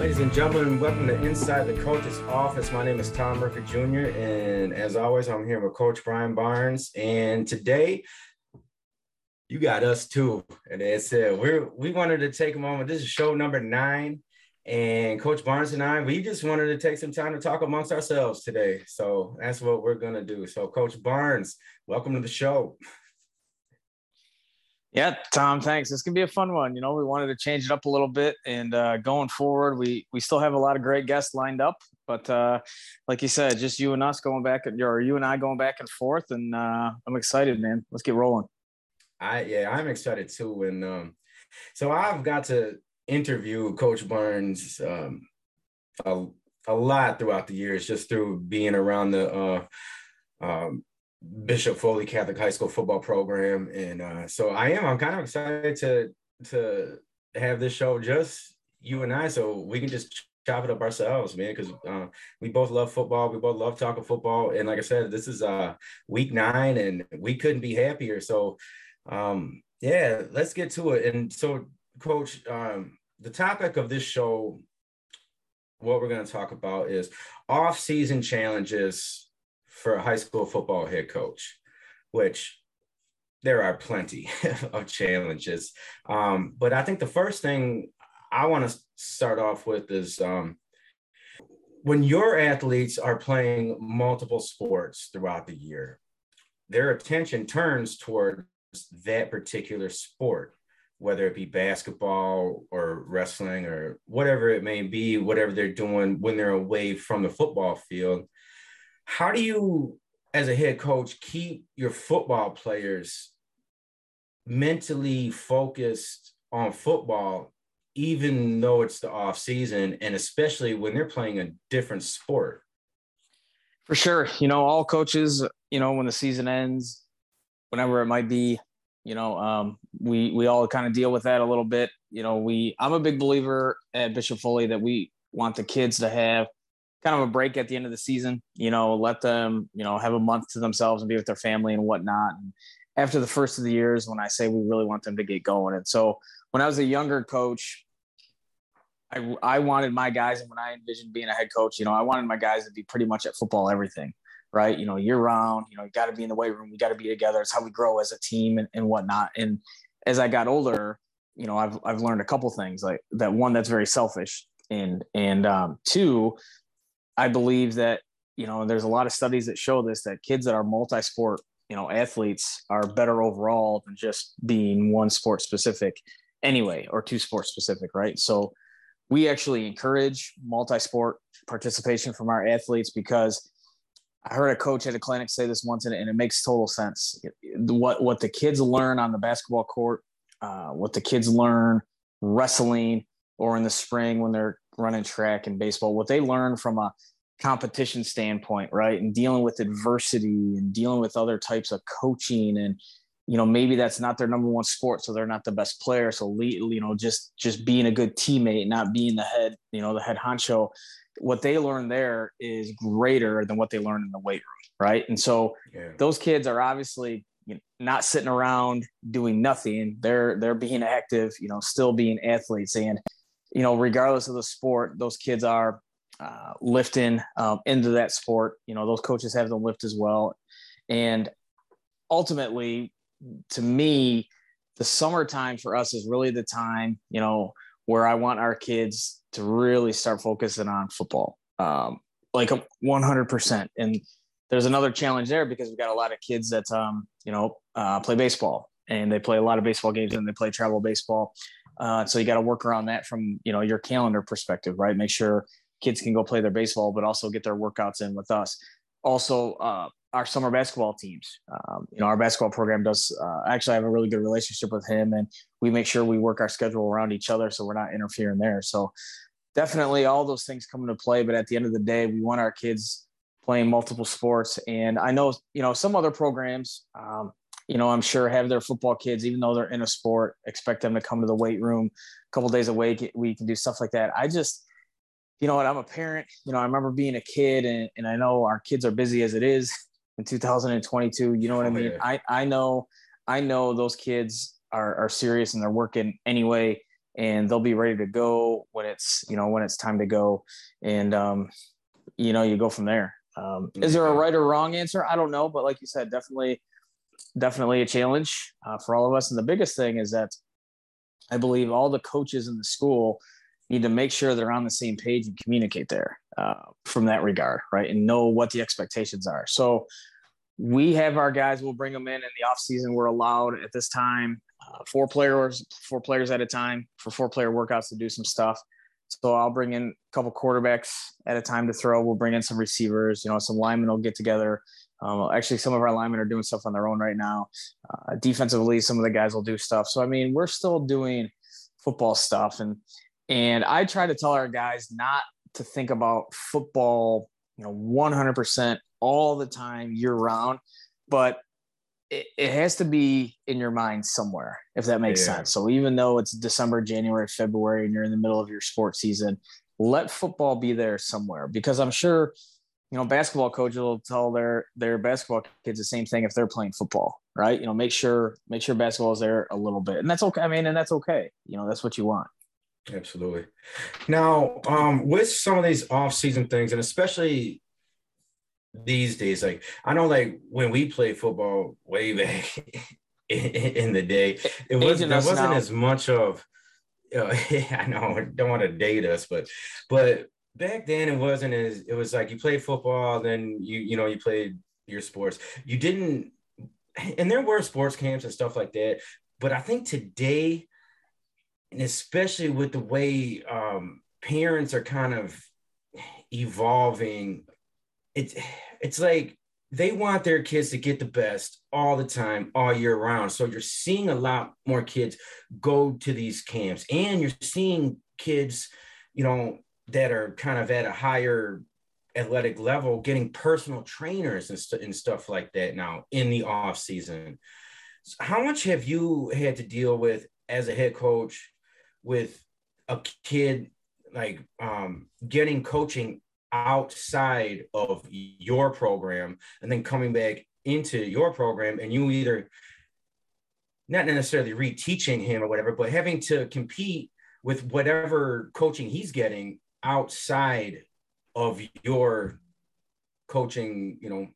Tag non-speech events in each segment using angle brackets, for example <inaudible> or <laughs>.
Ladies and gentlemen, welcome to Inside the Coach's Office. My name is Tom Murphy Jr., and as always, I'm here with Coach Brian Barnes. And today, you got us too. And as said, uh, we're we wanted to take a moment. This is show number nine, and Coach Barnes and I, we just wanted to take some time to talk amongst ourselves today. So that's what we're gonna do. So, Coach Barnes, welcome to the show. Yeah, Tom, thanks. This can be a fun one. You know, we wanted to change it up a little bit, and uh, going forward, we we still have a lot of great guests lined up. But uh, like you said, just you and us going back, or you and I going back and forth, and uh, I'm excited, man. Let's get rolling. I yeah, I'm excited too, and um, so I've got to interview Coach Barnes um, a, a lot throughout the years, just through being around the uh, um, Bishop Foley Catholic High School football program, and uh, so I am. I'm kind of excited to to have this show just you and I, so we can just chop it up ourselves, man. Because uh, we both love football. We both love talking football, and like I said, this is uh week nine, and we couldn't be happier. So, um, yeah, let's get to it. And so, Coach, um, the topic of this show, what we're going to talk about is off-season challenges for a high school football head coach, which there are plenty <laughs> of challenges. Um, but I think the first thing I want to start off with is um, when your athletes are playing multiple sports throughout the year, their attention turns towards that particular sport, whether it be basketball or wrestling or whatever it may be, whatever they're doing when they're away from the football field how do you as a head coach keep your football players mentally focused on football even though it's the off season and especially when they're playing a different sport? For sure. You know all coaches you know when the season ends whenever it might be you know um, we we all kind of deal with that a little bit. You know we i'm a big believer at bishop foley that we want the kids to have kind of a break at the end of the season. You know, let them you know have a month to themselves and be with their family and whatnot. And after the first of the years, when I say we really want them to get going, and so when I was a younger coach. I, I wanted my guys, and when I envisioned being a head coach, you know, I wanted my guys to be pretty much at football everything, right? You know, year round, you know, you got to be in the weight room, we got to be together. It's how we grow as a team and, and whatnot. And as I got older, you know, I've, I've learned a couple things like that. One, that's very selfish. And, and um, two, I believe that you know there's a lot of studies that show this that kids that are multi-sport you know athletes are better overall than just being one sport specific anyway or two sport specific right so we actually encourage multi-sport participation from our athletes because I heard a coach at a clinic say this once, and it, makes total sense. What what the kids learn on the basketball court, uh, what the kids learn wrestling, or in the spring when they're running track and baseball, what they learn from a competition standpoint, right? And dealing with adversity and dealing with other types of coaching and you know maybe that's not their number one sport so they're not the best player so you know just just being a good teammate not being the head you know the head honcho what they learn there is greater than what they learn in the weight room right and so yeah. those kids are obviously you know, not sitting around doing nothing they're they're being active you know still being athletes and you know, regardless of the sport, those kids are uh, lifting um, into that sport. You know, those coaches have them lift as well. And ultimately, to me, the summertime for us is really the time, you know, where I want our kids to really start focusing on football, um, like 100%. And there's another challenge there because we've got a lot of kids that, um, you know, uh, play baseball and they play a lot of baseball games and they play travel baseball. Uh, so you got to work around that from you know your calendar perspective, right? Make sure kids can go play their baseball, but also get their workouts in with us. Also, uh, our summer basketball teams. Um, you know, our basketball program does. Uh, actually, I have a really good relationship with him, and we make sure we work our schedule around each other, so we're not interfering there. So, definitely, all those things come into play. But at the end of the day, we want our kids playing multiple sports. And I know, you know, some other programs. Um, you know, I'm sure have their football kids, even though they're in a sport, expect them to come to the weight room a couple days a week. We can do stuff like that. I just, you know what, I'm a parent. You know, I remember being a kid, and, and I know our kids are busy as it is <laughs> in 2022. You know what oh, I mean? Yeah. I I know, I know those kids are are serious and they're working anyway. and they'll be ready to go when it's you know when it's time to go, and um, you know you go from there. Um, is there a right or wrong answer? I don't know, but like you said, definitely, definitely a challenge uh, for all of us. And the biggest thing is that I believe all the coaches in the school need to make sure they're on the same page and communicate there uh, from that regard, right? And know what the expectations are. So we have our guys. We'll bring them in in the off season. We're allowed at this time uh, four players, four players at a time for four player workouts to do some stuff. So I'll bring in a couple quarterbacks at a time to throw. We'll bring in some receivers. You know, some linemen will get together. Um, actually, some of our linemen are doing stuff on their own right now. Uh, defensively, some of the guys will do stuff. So I mean, we're still doing football stuff, and and I try to tell our guys not to think about football, you know, 100% all the time year round, but it, it has to be in your mind somewhere, if that makes yeah. sense. So even though it's December, January, February, and you're in the middle of your sports season, let football be there somewhere because I'm sure you know basketball coaches will tell their their basketball kids the same thing if they're playing football right? You know make sure make sure basketball is there a little bit. And that's okay i mean and that's okay. You know that's what you want. Absolutely. Now um with some of these off-season things and especially these days like i know like when we played football way <laughs> back in, the day it wasn't there wasn't now. as much of uh, <laughs> i know don't want to date us but but back then it wasn't as it was like you played football then you you know you played your sports. You didn't and there were sports camps and stuff like that but i think today and especially with the way um, parents are kind of evolving it's it's like they want their kids to get the best all the time all year round. So you're seeing a lot more kids go to these camps and you're seeing kids you know that are kind of at a higher athletic level getting personal trainers and, st- and stuff like that now in the off season. So how much have you had to deal with as a head coach with a kid like um, getting coaching outside of your program and then coming back into your program and you either not necessarily reteaching him or whatever but having to compete with whatever coaching he's getting outside of your coaching, you know,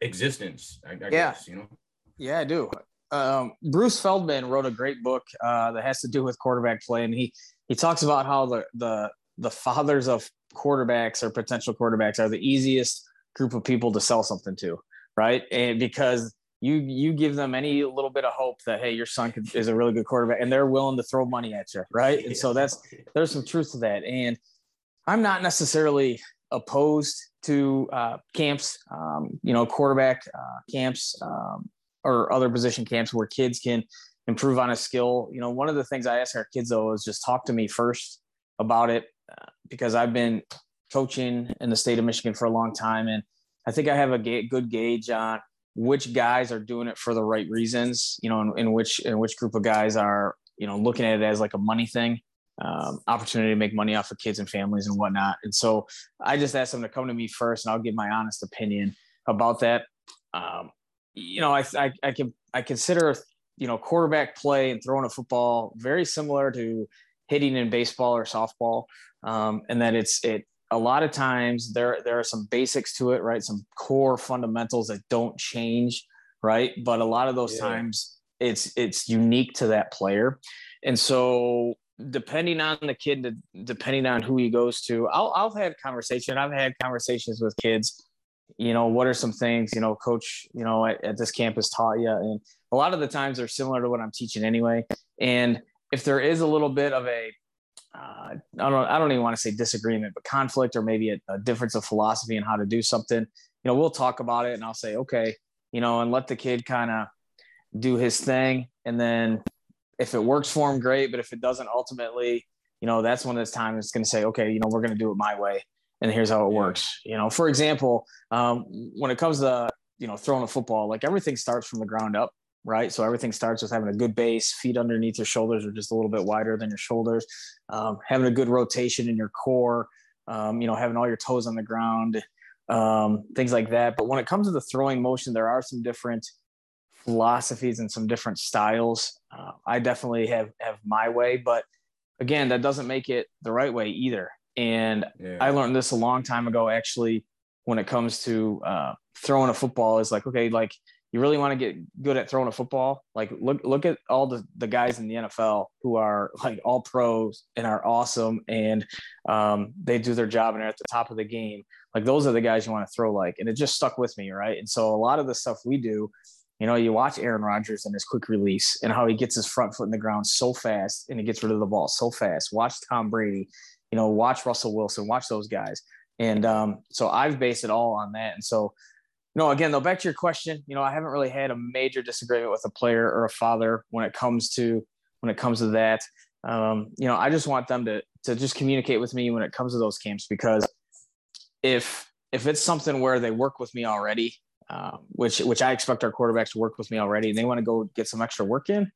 existence. I, I yeah. guess, you know. Yeah, I do. Um, Bruce Feldman wrote a great book uh, that has to do with quarterback play, and he he talks about how the the the fathers of quarterbacks or potential quarterbacks are the easiest group of people to sell something to, right? And because you you give them any little bit of hope that hey, your son is a really good quarterback, and they're willing to throw money at you, right? And so <laughs> that's there's some truth to that, and I'm not necessarily opposed to uh, camps, um, you know, quarterback uh, camps um, or other position camps where kids can improve on a skill. You know, one of the things I ask our kids though is just talk to me first about it uh, because I've been coaching in the state of Michigan for a long time, and I think I have a ga- good gauge on which guys are doing it for the right reasons. You know, in, in which in which group of guys are you know looking at it as like a money thing um, opportunity to make money off of kids and families and whatnot. And so I just asked them to come to me first, and I'll give my honest opinion about that. Um, you know, I, I, I can I consider you know quarterback play and throwing a football very similar to hitting in baseball or softball, um, and that it's it a lot of times there there are some basics to it, right? Some core fundamentals that don't change, right? But a lot of those yeah. times it's it's unique to that player. And so depending on the kid, depending on who he goes to, I'll I'll have conversation. I've had conversations with kids. You know, what are some things you know, coach? You know, at, at this campus taught you, and a lot of the times they're similar to what I'm teaching anyway. And if there is a little bit of a uh, I don't I don't even want to say disagreement, but conflict or maybe a, a difference of philosophy and how to do something, you know, we'll talk about it and I'll say, okay, you know, and let the kid kind of do his thing. And then if it works for him, great. But if it doesn't, ultimately, you know, that's when it's time it's going to say, okay, you know, we're going to do it my way, and here's how it works. You know, for example, um, when it comes to you know throwing a football, like everything starts from the ground up, right? So everything starts with having a good base, feet underneath your shoulders are just a little bit wider than your shoulders, um, having a good rotation in your core, um, you know, having all your toes on the ground, um, things like that. But when it comes to the throwing motion, there are some different philosophies and some different styles. Uh, I definitely have have my way, but again, that doesn't make it the right way either. And yeah. I learned this a long time ago, actually, when it comes to uh, throwing a football is like, okay, like you really want to get good at throwing a football. Like look, look at all the, the guys in the NFL who are like all pros and are awesome. And um, they do their job and are at the top of the game. Like those are the guys you want to throw like, and it just stuck with me. Right. And so a lot of the stuff we do, you know, you watch Aaron Rodgers and his quick release and how he gets his front foot in the ground so fast and he gets rid of the ball so fast. Watch Tom Brady, you know, watch Russell Wilson, watch those guys. And um, so I've based it all on that. And so, you know, again, though, back to your question, you know, I haven't really had a major disagreement with a player or a father when it comes to when it comes to that. Um, you know, I just want them to to just communicate with me when it comes to those camps because if if it's something where they work with me already um, which which I expect our quarterbacks to work with me already, and they want to go get some extra work in,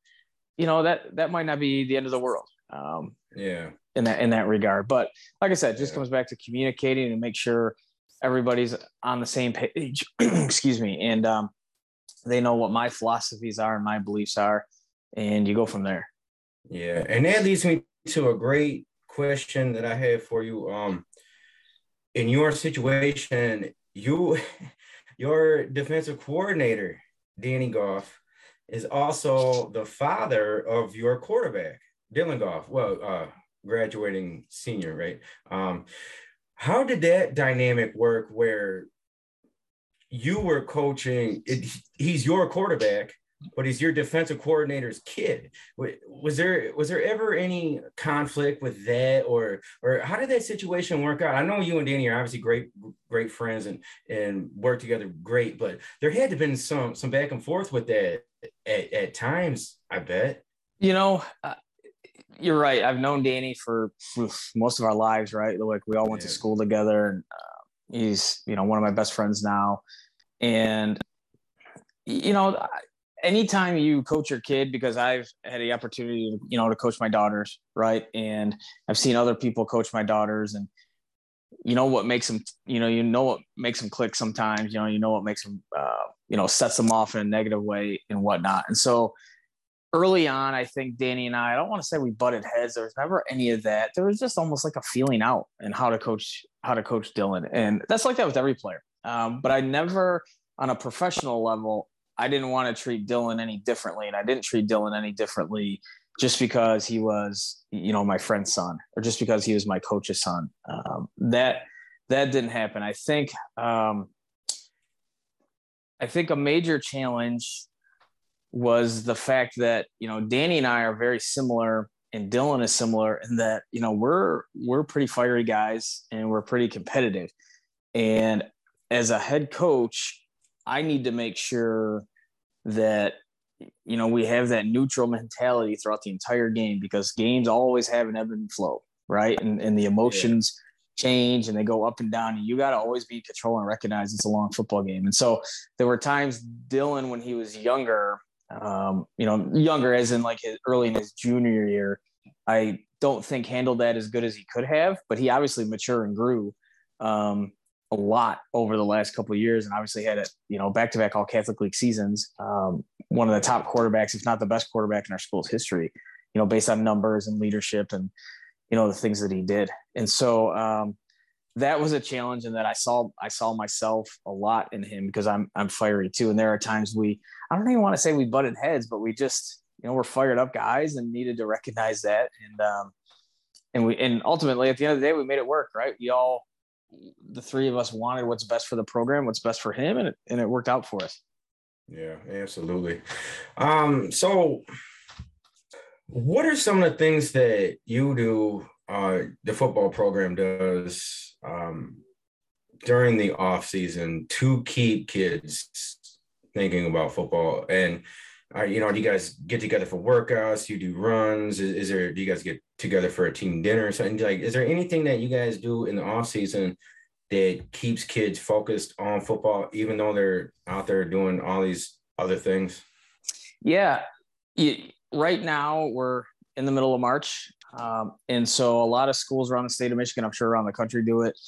you know that that might not be the end of the world. Um, yeah. In that in that regard, but like I said, just yeah. comes back to communicating and make sure everybody's on the same page. <clears throat> excuse me, and um, they know what my philosophies are and my beliefs are, and you go from there. Yeah, and that leads me to a great question that I have for you. Um, in your situation, you <laughs> your defensive coordinator, Danny Goff, is also the father of your quarterback, Dylan Goff. Well, uh, graduating senior, right? Um, how did that dynamic work where you were coaching? It, he's your quarterback, but he's your defensive coordinator's kid. Was there was there ever any conflict with that, or or how did that situation work out? I know you and Danny are obviously great great friends and and work together great, but there had to have been some some back and forth with that at, at times. I bet. You know. Uh, you're right. I've known Danny for, for, most of our lives, right? Like we all went yeah. to school together, and uh, he's you know one of my best friends now. And you know, anytime you coach your kid because i've had the opportunity you know to coach my daughters right? And i've seen other people coach my daughters and you know what makes them you know you know what makes them click sometimes you know you know what makes them uh, you know sets them off in a negative way and whatnot. And so early on i think danny and i i don't want to say we butted heads there was never any of that. There was just almost like a feeling out and how to coach how to coach dylan. And that's like that with every player. Um, but i never on a professional level I didn't want to treat Dylan any differently, and I didn't treat Dylan any differently just because he was, you know, my friend's son, or just because he was my coach's son. Um, that that didn't happen. I think um, I think a major challenge was the fact that you know Danny and I are very similar, and Dylan is similar in that you know we're we're pretty fiery guys and we're pretty competitive, and as a head coach I need to make sure that you know we have that neutral mentality throughout the entire game because games always have an ebb and flow, right? And and the emotions yeah. change and they go up and down, and you got to always be control and recognize it's a long football game. And so there were times Dylan when he was younger, um, you know, younger as in like his early in his junior year, I don't think handled that as good as he could have, but he obviously matured and grew. Um, a lot over the last couple of years, and obviously had it, you know, back to back all Catholic League seasons. Um, one of the top quarterbacks, if not the best quarterback in our school's history, you know, based on numbers and leadership and you know the things that he did. And so um, that was a challenge, and that I saw I saw myself a lot in him because I'm I'm fiery too. And there are times we I don't even want to say we butted heads, but we just you know we're fired up guys and needed to recognize that and um, and we and ultimately at the end of the day we made it work right we all the three of us wanted what's best for the program, what's best for him, and it, and it worked out for us. Yeah, absolutely. Um, so what are some of the things that you do, uh, the football program does um, during the off season to keep kids thinking about football? And uh, you know, do you guys get together for workouts? You do runs? Is, is, there? Do you guys get together for a team dinner or something? Like, is there anything that you guys do in the off season that keeps kids focused on football, even though they're out there doing all these other things? Yeah, right now we're in the middle of March, um, and so a lot of schools around the state of Michigan, I'm sure around the country, do it.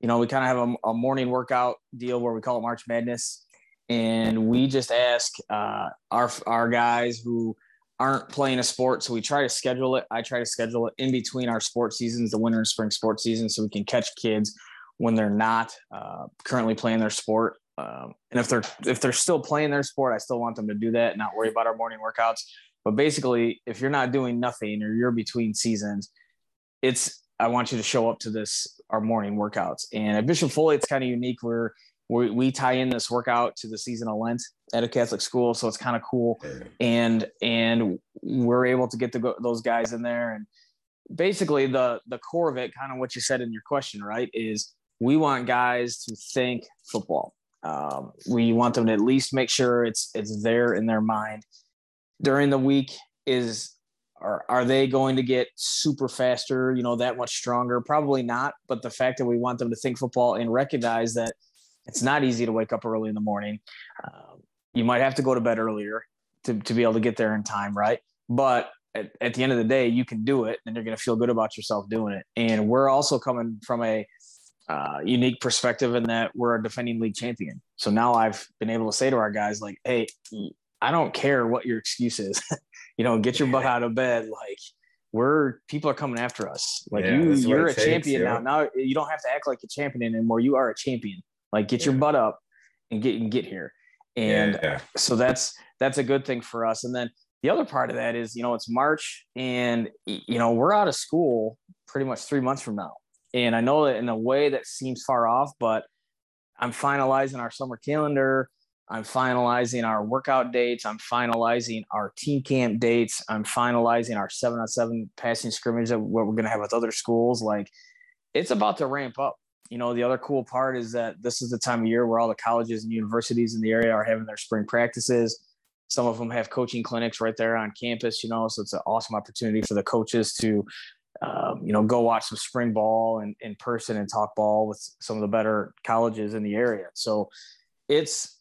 You know, we kind of have a, a morning workout deal where we call it March Madness and we just ask uh, our our guys who aren't playing a sport. So we try to schedule it. I try to schedule it in between our sports seasons, the winter and spring sports season, so we can catch kids when they're not uh, currently playing their sport. Um, and if they're if they're still playing their sport, I still want them to do that, and not worry about our morning workouts. But basically, if you're not doing nothing or you're between seasons, it's I want you to show up to this our morning workouts. And at Bishop Foley, it's kind of unique where we, we tie in this workout to the season of Lent at a Catholic school, so it's kind of cool. And and we're able to get the, those guys in there. And basically, the the core of it, kind of what you said in your question, right, is we want guys to think football. Um, we want them to at least make sure it's it's there in their mind during the week. Is are are they going to get super faster? You know, that much stronger? Probably not. But the fact that we want them to think football and recognize that it's not easy to wake up early in the morning. Um, you might have to go to bed earlier to, to be able to get there in time, right? But at, at the end of the day, you can do it and you're going to feel good about yourself doing it. And we're also coming from a uh, unique perspective in that we're a defending league champion. So now I've been able to say to our guys, like, hey, I don't care what your excuse is. <laughs> you know, get your butt out of bed. Like, we're people are coming after us. Like yeah, you, you're a takes, champion yeah. now. Now you don't have to act like a champion anymore. You are a champion. Like get your butt up and get and get here. And yeah. so that's that's a good thing for us. And then the other part of that is, you know, it's March and you know, we're out of school pretty much three months from now. And I know that in a way that seems far off, but I'm finalizing our summer calendar. I'm finalizing our workout dates. I'm finalizing our team camp dates. I'm finalizing our seven on seven passing scrimmage that what we're going to have with other schools. Like it's about to ramp up you know, the other cool part is that this is the time of year where all the colleges and universities in the area are having their spring practices. Some of them have coaching clinics right there on campus, you know, so it's an awesome opportunity for the coaches to, um, you know, go watch some spring ball and in person and talk ball with some of the better colleges in the area. So it's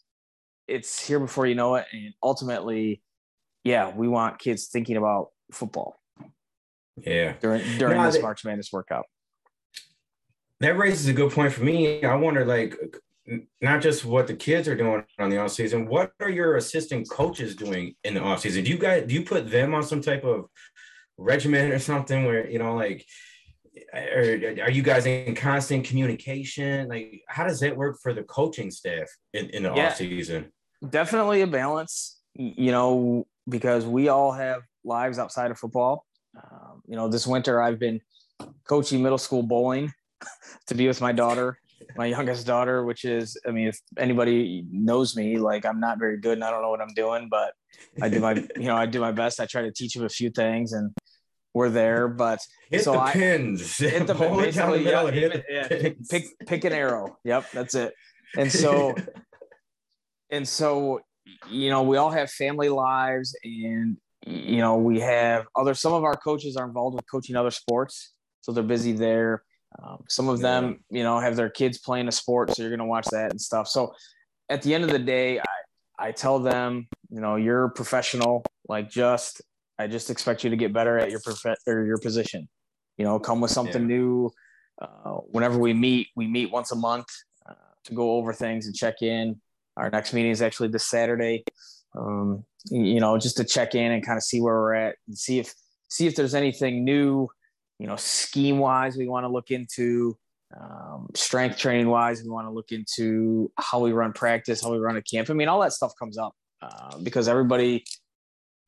it's here before you know it, and ultimately, yeah, we want kids thinking about football. Yeah, during during this March Madness workout that raises a good point for me. I wonder, like, not just what the kids are doing on the off season. What are your assistant coaches doing in the off season? Do you guys do you put them on some type of regimen or something where you know, like, are, are you guys in constant communication? Like, how does that work for the coaching staff in, in the yeah, off season? Definitely a balance, you know, because we all have lives outside of football. Um, you know, this winter I've been coaching middle school bowling <laughs> to be with my daughter, my youngest daughter, which is, I mean, if anybody knows me, like I'm not very good and I don't know what I'm doing, but I do my, <laughs> you know, I do my best. I try to teach him a few things and we're there, but hit so the I, pins, <laughs> hit the, basically, yeah, hit yeah, pick, pick, pick an arrow. Yep. That's it. And so, and so, you know, we all have family lives and, you know, we have other, some of our coaches are involved with coaching other sports. So they're busy there um, some of them, you know, have their kids playing a sport, so you're going to watch that and stuff. So at the end of the day, I, I tell them, you know, you're a professional. Like, just I just expect you to get better at your prof- or your position. You know, come with something yeah. new. Uh, whenever we meet, we meet once a month uh, to go over things and check in. Our next meeting is actually this Saturday. Um, you know, just to check in and kind of see where we're at and see if see if there's anything new you know, scheme wise, we want to look into um, strength training wise. We want to look into how we run practice, how we run a camp. I mean, all that stuff comes up uh, because everybody,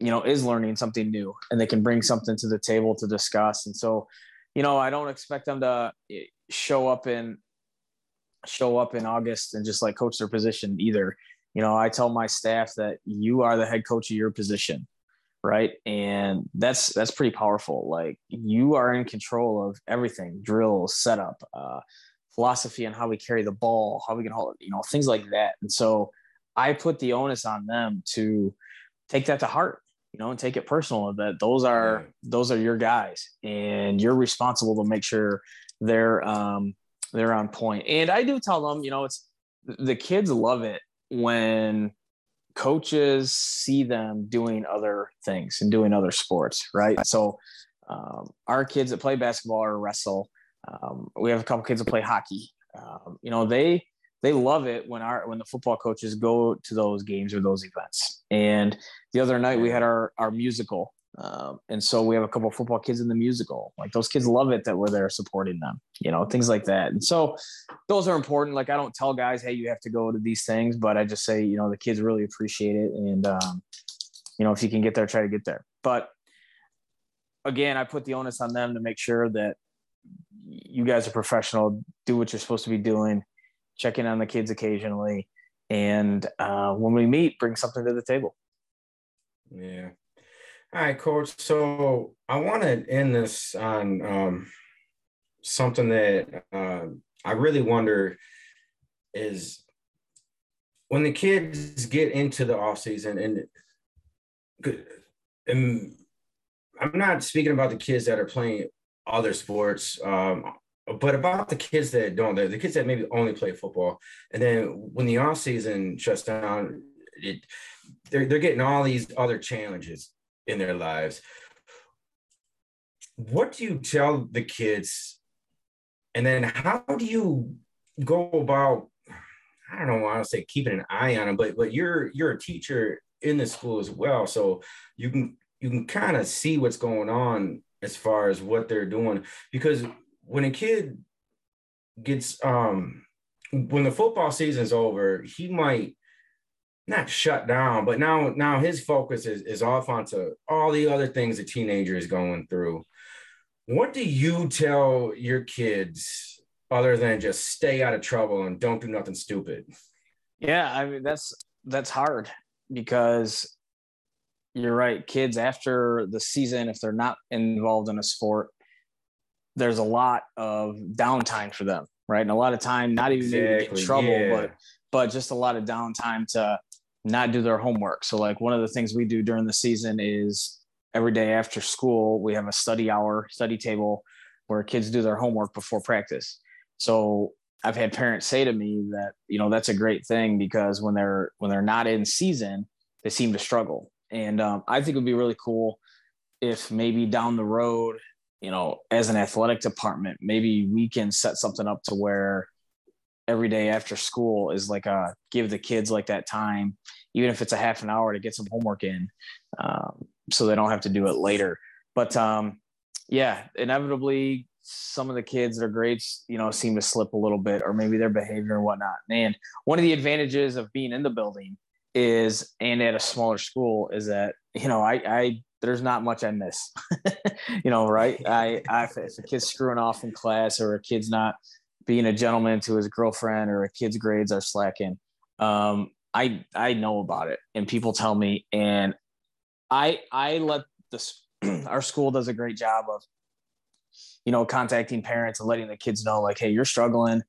you know, is learning something new and they can bring something to the table to discuss. And so, you know, I don't expect them to eh, show up in show up in August and just like coach their position either. You know, I tell my staff that you are the head coach of your position right? And that's that's pretty powerful. Like you are in control of everything drill setup uh, philosophy on how we carry the ball how we can hold it, you know things like that. And so i put the onus on them to take that to heart you know and take it personal that those are those are your guys and you're responsible to make sure they're um they're on point. And i do tell them you know it's the kids love it when coaches see them doing other things and doing other sports, right? So um, our kids that play basketball or wrestle, um, we have a couple kids that play hockey. Um, you know, they they love it when our when the football coaches go to those games or those events. And the other night we had our our musical, um, and so we have a couple football kids in the musical. Like those kids love it that we're there supporting them, you know, things like that. And so those are important. Like I don't tell guys, hey, you have to go to these things, but I just say, you know, the kids really appreciate it, and um, you know, if you can get there, try to get there. But again, I put the onus on them to make sure that you guys are professional, do what you're supposed to be doing check in on the kids occasionally, and uh, when we meet, bring something to the table. Yeah. All right, coach. So I want to end this on um, something that uh, I really wonder is when the kids get into the off season and and I'm not speaking about the kids that are playing other sports. Um, but about the kids that don't, the, kids that maybe only play football, and then when the off season shuts down, it they're they're getting all these other challenges in their lives. What do you tell the kids? And then how do you go about? I don't know. I don't say keeping an eye on them, but but you're you're a teacher in the school as well, so you can you can kind of see what's going on as far as what they're doing because when a kid gets um when the football season's over, he might not shut down, but now now his focus is, is off onto all the other things a teenager is going through. What do you tell your kids other than just stay out of trouble and don't do nothing stupid? Yeah, I mean that's that's hard because you're right. Kids after the season, if they're not involved in a sport, there's a lot of downtime for them, right? And a lot of time, not even exactly, in trouble, yeah. but but just a lot of downtime to not do their homework. So like one of the things we do during the season is every day after school we have a study hour, study table where kids do their homework before practice. So I've had parents say to me that you know that's a great thing because when they're when they're not in season, they seem to struggle. And um, I think it would be really cool if maybe down the road you know, as an athletic department, maybe we can set something up to where every day after school is like a give the kids like that time, even if it's a half an hour to get some homework in, um, so they don't have to do it later. But um, yeah, inevitably, some of the kids, their grades, you know, seem to slip a little bit, or maybe their behavior and whatnot. And one of the advantages of being in the building is, and at a smaller school, is that you know, I, I there's not much I miss. <laughs> you know, right? I, I if a kid's screwing off in class or a kid's not being a gentleman to his girlfriend or a kid's grades are slacking, um, I I know about it and people tell me and I I let this <clears throat> our school does a great job of you know contacting parents and letting the kids know like hey you're struggling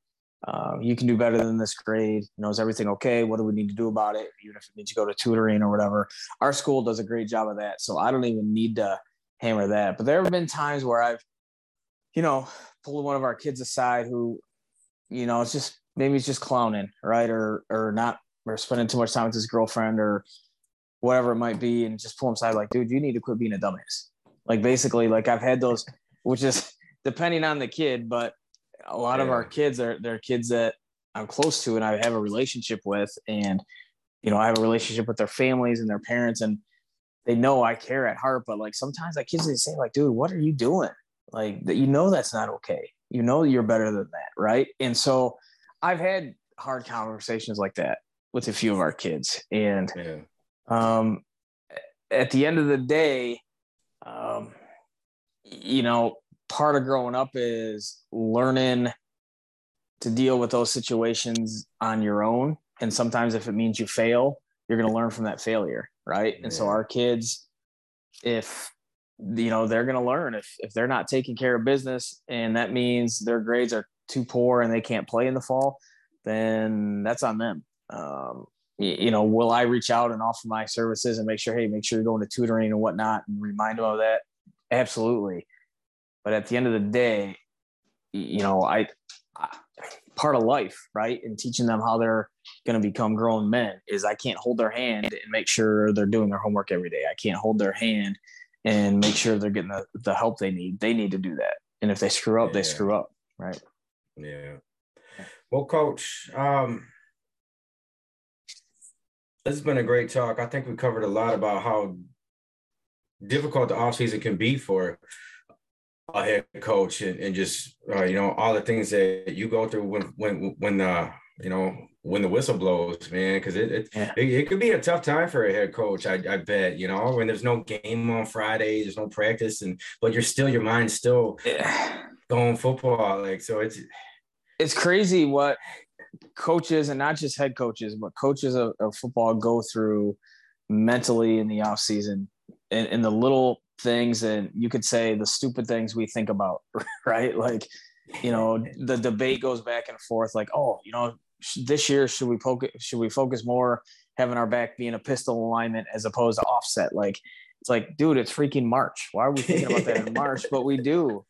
um, you can do better than this grade. You know, is everything okay? What do we need to do about it? Even if it means you go to tutoring or whatever. Our school does a great job of that. So I don't even need to hammer that. But there have been times where I've, you know, pulled one of our kids aside who, you know, it's just maybe he's just clowning, right? Or or not or spending too much time with his girlfriend or whatever it might be, and just pull him aside like, dude, you need to quit being a dumbass. Like basically, like I've had those, which is <laughs> depending on the kid, but a lot yeah. of our kids are they're kids that I'm close to and I have a relationship with, and you know I have a relationship with their families and their parents, and they know I care at heart. But like sometimes like kids they say like, dude, what are you doing? Like that you know that's not okay. You know you're better than that, right? And so I've had hard conversations like that with a few of our kids, and yeah. um, at the end of the day, um, you know, part of growing up is learning to deal with those situations on your own. And sometimes if it means you fail, you're going to learn from that failure. Right. Yeah. And so our kids, if, you know, they're going to learn if, if they're not taking care of business and that means their grades are too poor and they can't play in the fall, then that's on them. Um, you know, will I reach out and offer my services and make sure, hey, make sure you're going to tutoring and whatnot and remind them of that? Absolutely. But at the end of the day, you know, I, I part of life, right? And teaching them how they're going to become grown men is I can't hold their hand and make sure they're doing their homework every day. I can't hold their hand and make sure they're getting the, the help they need. They need to do that. And if they screw up, yeah. they screw up, right? Yeah. Well, Coach, um, this has been a great talk. I think we covered a lot about how difficult the offseason can be for a head coach and, and just uh, you know all the things that you go through when when when uh you know when the whistle blows man because it it, yeah. it, it could be a tough time for a head coach I, I bet you know when there's no game on friday there's no practice and but you're still your mind's still yeah. going football like so it's it's crazy what coaches and not just head coaches but coaches of, of football go through mentally in the off season and, and the little things and you could say the stupid things we think about <laughs> right like you know the debate goes back and forth like oh you know this year should we focus should we focus more having our back being a pistol alignment as opposed to offset? Like it's like dude it's freaking march. Why are we thinking about that in <laughs> march? But we do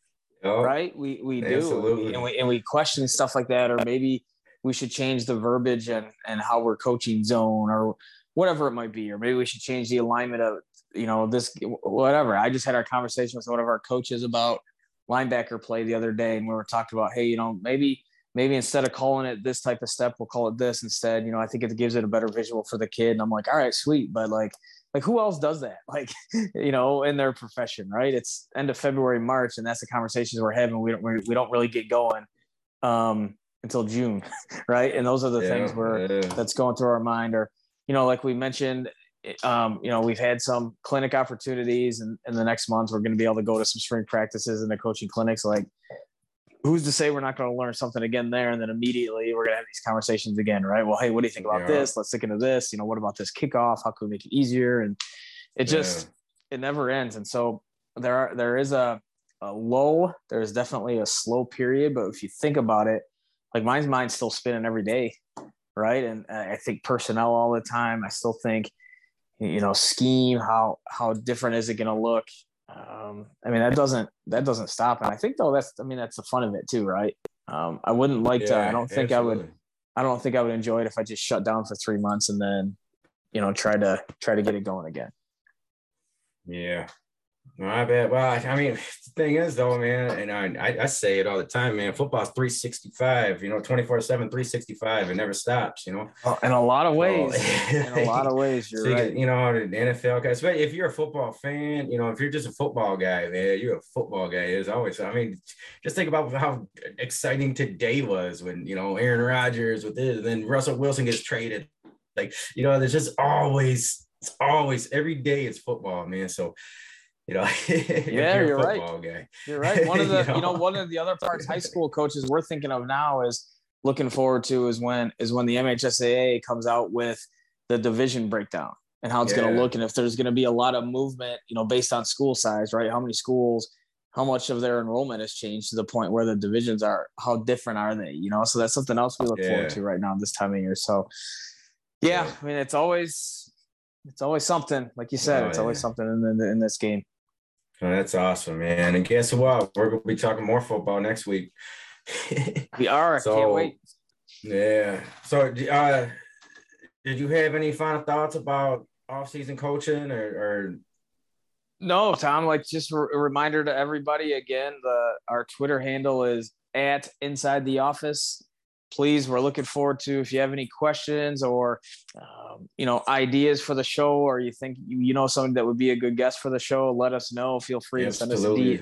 oh, right? We we do. Absolutely. and we and we question stuff like that or maybe we should change the verbiage and and how we're coaching zone or whatever it might be or maybe we should change the alignment of you know, this whatever. I just had our conversation with one of our coaches about linebacker play the other day, and we were talking about, hey, you know, maybe maybe instead of calling it this type of step, we'll call it this instead. You know, I think it gives it a better visual for the kid. And I'm like, all right, sweet, but like, like who else does that? <laughs> Like, you know, in their profession, right? It's end of February, March, and that's the conversations we're having. We don't we don't really get going um, until June, <laughs> right? And those are the yeah, things where yeah. that's going through our mind. Or, you know, like we mentioned um, you know, we've had some clinic opportunities, and in the next month we're going to be able to go to some spring practices and the coaching clinics. Like, who's to say we're not going to learn something again there, and then immediately we're going to have these conversations again, right? Well, hey, what do you think about yeah. this? Let's think into this. You know, what about this kickoff? How can we make it easier? And it just yeah. it never ends. And so there are there is a a low. There's definitely a slow period, but if you think about it, like mine's mind's still spinning every day, right? And I think personnel all the time. I still think you know scheme how how different is it going to look um, i mean that doesn't that doesn't stop. And i think though that's i mean that's the fun of it too right? Um, i wouldn't like yeah, to i don't think absolutely. i would i don't think i would enjoy it if i just shut down for three months and then you know try to try to get it going again. Yeah my bad. Well, I mean, <laughs> the thing is, though, man, and I, I say it all the time, man. Football's 365, you know, 24 7, 365. It never stops, you know. Oh, well, <laughs> in a lot of ways. Oh, in a lot of ways, you're so right. You, you know, the NFL guys, but if you're a football fan, you know, if you're just a football guy, man, you're a football guy. Is always, I mean, just think about how exciting today was when, you know, Aaron Rodgers with this, and then Russell Wilson gets traded. Like, you know, there's just always, it's always, every day it's football, man. So, you know, <laughs> yeah, you're, you're right. Guy. You're right. <laughs> One of the, you, know? you know, one of the other parts high school coaches we're thinking of now is looking forward to is when is when the MHSAA comes out with the division breakdown and how it's yeah. going to look and if there's going to be a lot of movement, you know, based on school size, right? How many schools, how much of their enrollment has changed to the point where the divisions are, how different are they? You know, so that's something else we look yeah. forward to right now this time of year. So, yeah, yeah, I mean, it's always it's always something, like you said, oh, it's always something in, in, in this game. Oh, that's awesome, man. And guess what? We're going to be talking more football next week. we are. <laughs> So, Can't wait. Yeah. So, uh, did you have any final thoughts about off-season coaching or, or... no tom like just a reminder to everybody again the our twitter handle is at inside the office please we're looking forward to if you have any questions or um, you know ideas for the show or you think you, you know somebody that would be a good guest for the show let us know. Feel free to send us a, D,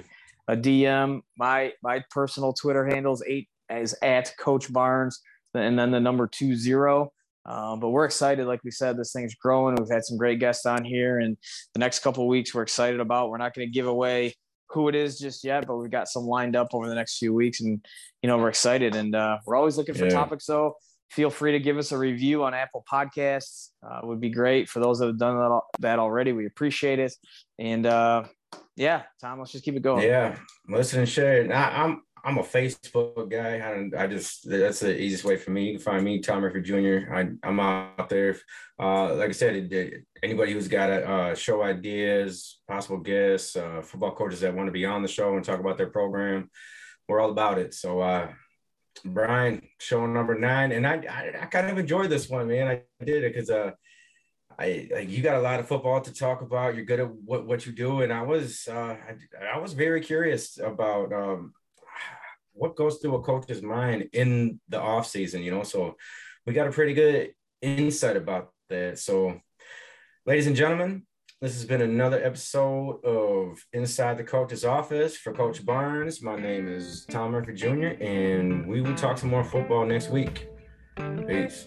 a dm my my personal twitter handle is eight is at coach barnes and then the number two zero. Um, but we're excited. Like we said this thing's growing. We've had some great guests on here and the next couple weeks we're excited about. We're not going to give away who it is just yet, but we've got some lined up over the next few weeks, and you know we're excited, and uh, we're always looking for yeah. topics. So feel free to give us a review on Apple Podcasts. Uh, would be great for those that have done that, that already. We appreciate it, and uh, yeah, Tom, let's just keep it going. Yeah, listen and share. I, I'm I'm a Facebook guy. I, I just that's the easiest way for me. You can find me, Tom Murphy Jr. I, I'm out there. Uh, like I said, anybody who's got a, uh, show ideas, possible guests, uh, football coaches that want to be on the show and talk about their program, we're all about it. So, uh, Brian, show number nine, and I, I, I kind of enjoyed this one, man. I did it because uh, I like you got a lot of football to talk about. You're good at what, what you do, and I was uh, I, I was very curious about um, what goes through a coach's mind in the off season, you know. So we got a pretty good insight about that. So, ladies and gentlemen, this has been another episode of Inside the Coach's Office for Coach Barnes. My name is Tom Murphy Jr., and we will talk some more football next week. Peace.